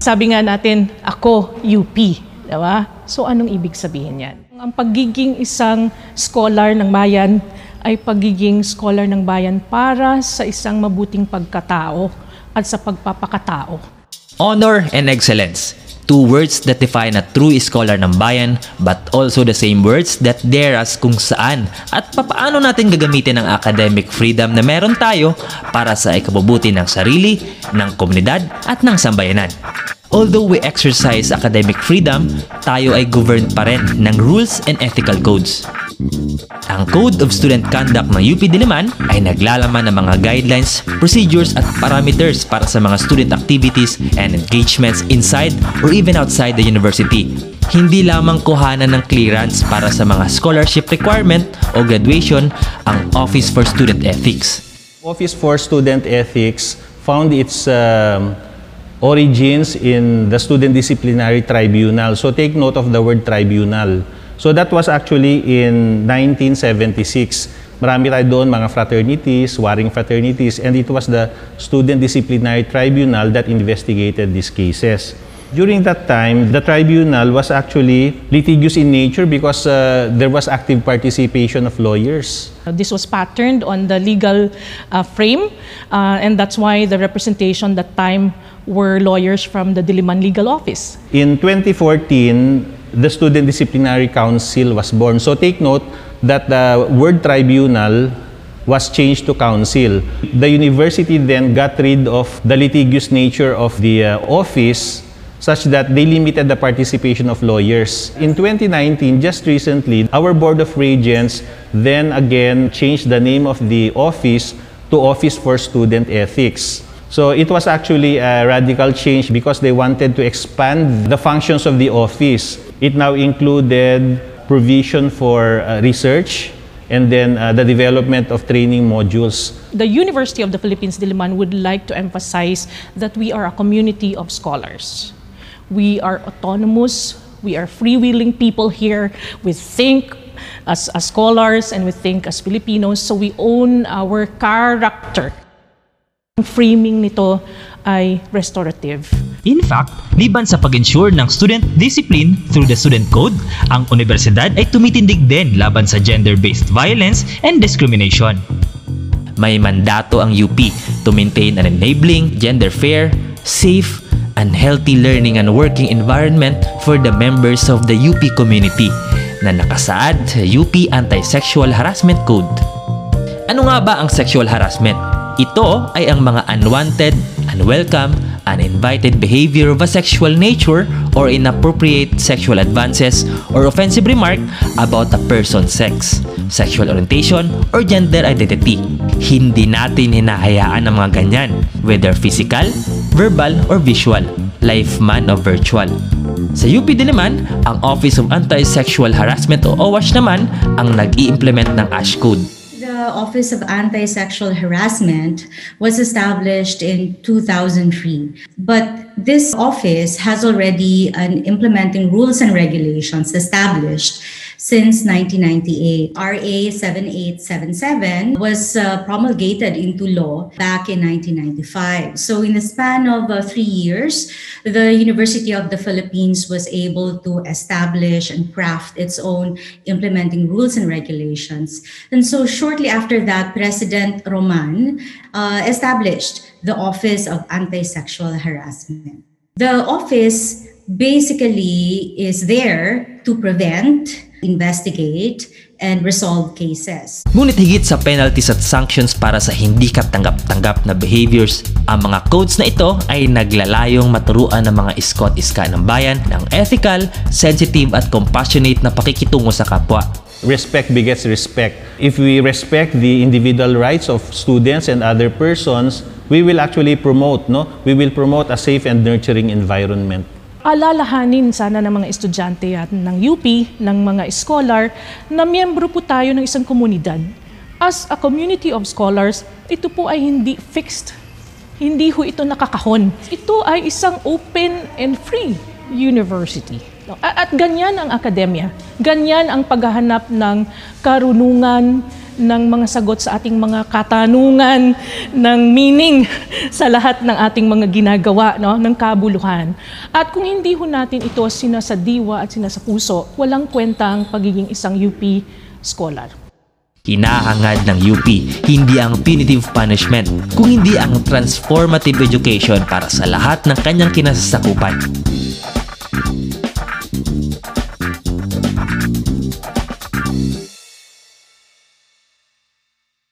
Sabi nga natin, ako UP. Diba? So anong ibig sabihin yan? Ang pagiging isang scholar ng bayan ay pagiging scholar ng bayan para sa isang mabuting pagkatao at sa pagpapakatao. Honor and excellence. Two words that define a true scholar ng bayan but also the same words that dare us kung saan at papaano natin gagamitin ang academic freedom na meron tayo para sa ikabubuti ng sarili, ng komunidad at ng sambayanan. Although we exercise academic freedom, tayo ay governed pa rin ng rules and ethical codes. Ang Code of Student Conduct ng UP Diliman ay naglalaman ng mga guidelines, procedures at parameters para sa mga student activities and engagements inside or even outside the university. Hindi lamang kuhanan ng clearance para sa mga scholarship requirement o graduation ang Office for Student Ethics. Office for Student Ethics found its um, origins in the Student Disciplinary Tribunal. So take note of the word tribunal. So that was actually in 1976. Marami tayo doon mga fraternities, warring fraternities, and it was the Student Disciplinary Tribunal that investigated these cases. During that time, the tribunal was actually litigious in nature because uh, there was active participation of lawyers. This was patterned on the legal uh, frame, uh, and that's why the representation that time were lawyers from the Diliman Legal Office. In 2014, the Student Disciplinary Council was born. So take note that the word tribunal was changed to council. The university then got rid of the litigious nature of the uh, office such that they limited the participation of lawyers. In 2019, just recently, our Board of Regents then again changed the name of the office to Office for Student Ethics. So it was actually a radical change because they wanted to expand the functions of the office. It now included provision for uh, research and then uh, the development of training modules. The University of the Philippines Diliman would like to emphasize that we are a community of scholars. We are autonomous, we are freewheeling people here. We think as, as scholars and we think as Filipinos, so we own our character. Ang framing nito ay restorative. In fact, liban sa pag-ensure ng student discipline through the student code, ang universidad ay tumitindig din laban sa gender-based violence and discrimination. May mandato ang UP to maintain an enabling, gender-fair, safe, and healthy learning and working environment for the members of the UP community na nakasaad sa UP Anti-Sexual Harassment Code. Ano nga ba ang sexual harassment? Ito ay ang mga unwanted, unwelcome, uninvited behavior of a sexual nature or inappropriate sexual advances or offensive remark about a person's sex, sexual orientation, or gender identity. Hindi natin hinahayaan ang mga ganyan, whether physical, verbal, or visual, life man o virtual. Sa UP Diliman, ang Office of Anti-Sexual Harassment o OWASH naman ang nag-i-implement ng ASH Code. Office of Anti-Sexual Harassment was established in 2003. But this office has already an implementing rules and regulations established since 1998. RA 7877 was uh, promulgated into law back in 1995. So in the span of uh, three years, the University of the Philippines was able to establish and craft its own implementing rules and regulations. And so shortly after that, President Roman uh, established the Office of Anti-Sexual Harassment. The office basically is there to prevent, investigate, and resolve cases. Ngunit higit sa penalties at sanctions para sa hindi katanggap-tanggap na behaviors, ang mga codes na ito ay naglalayong maturuan ng mga iskot-iska ng bayan ng ethical, sensitive at compassionate na pakikitungo sa kapwa. Respect begets respect. If we respect the individual rights of students and other persons, we will actually promote, no? We will promote a safe and nurturing environment. Alalahanin sana ng mga estudyante at ng UP, ng mga scholar, na miyembro po tayo ng isang komunidad. As a community of scholars, ito po ay hindi fixed. Hindi ho ito nakakahon. Ito ay isang open and free university. At, at ganyan ang akademya. Ganyan ang paghahanap ng karunungan, ng mga sagot sa ating mga katanungan ng meaning sa lahat ng ating mga ginagawa no, ng kabuluhan. At kung hindi ho natin ito sinasadiwa at sinasapuso, walang kwentang pagiging isang UP scholar. Hinahangad ng UP hindi ang punitive punishment, kung hindi ang transformative education para sa lahat ng kanyang kinasasakupan.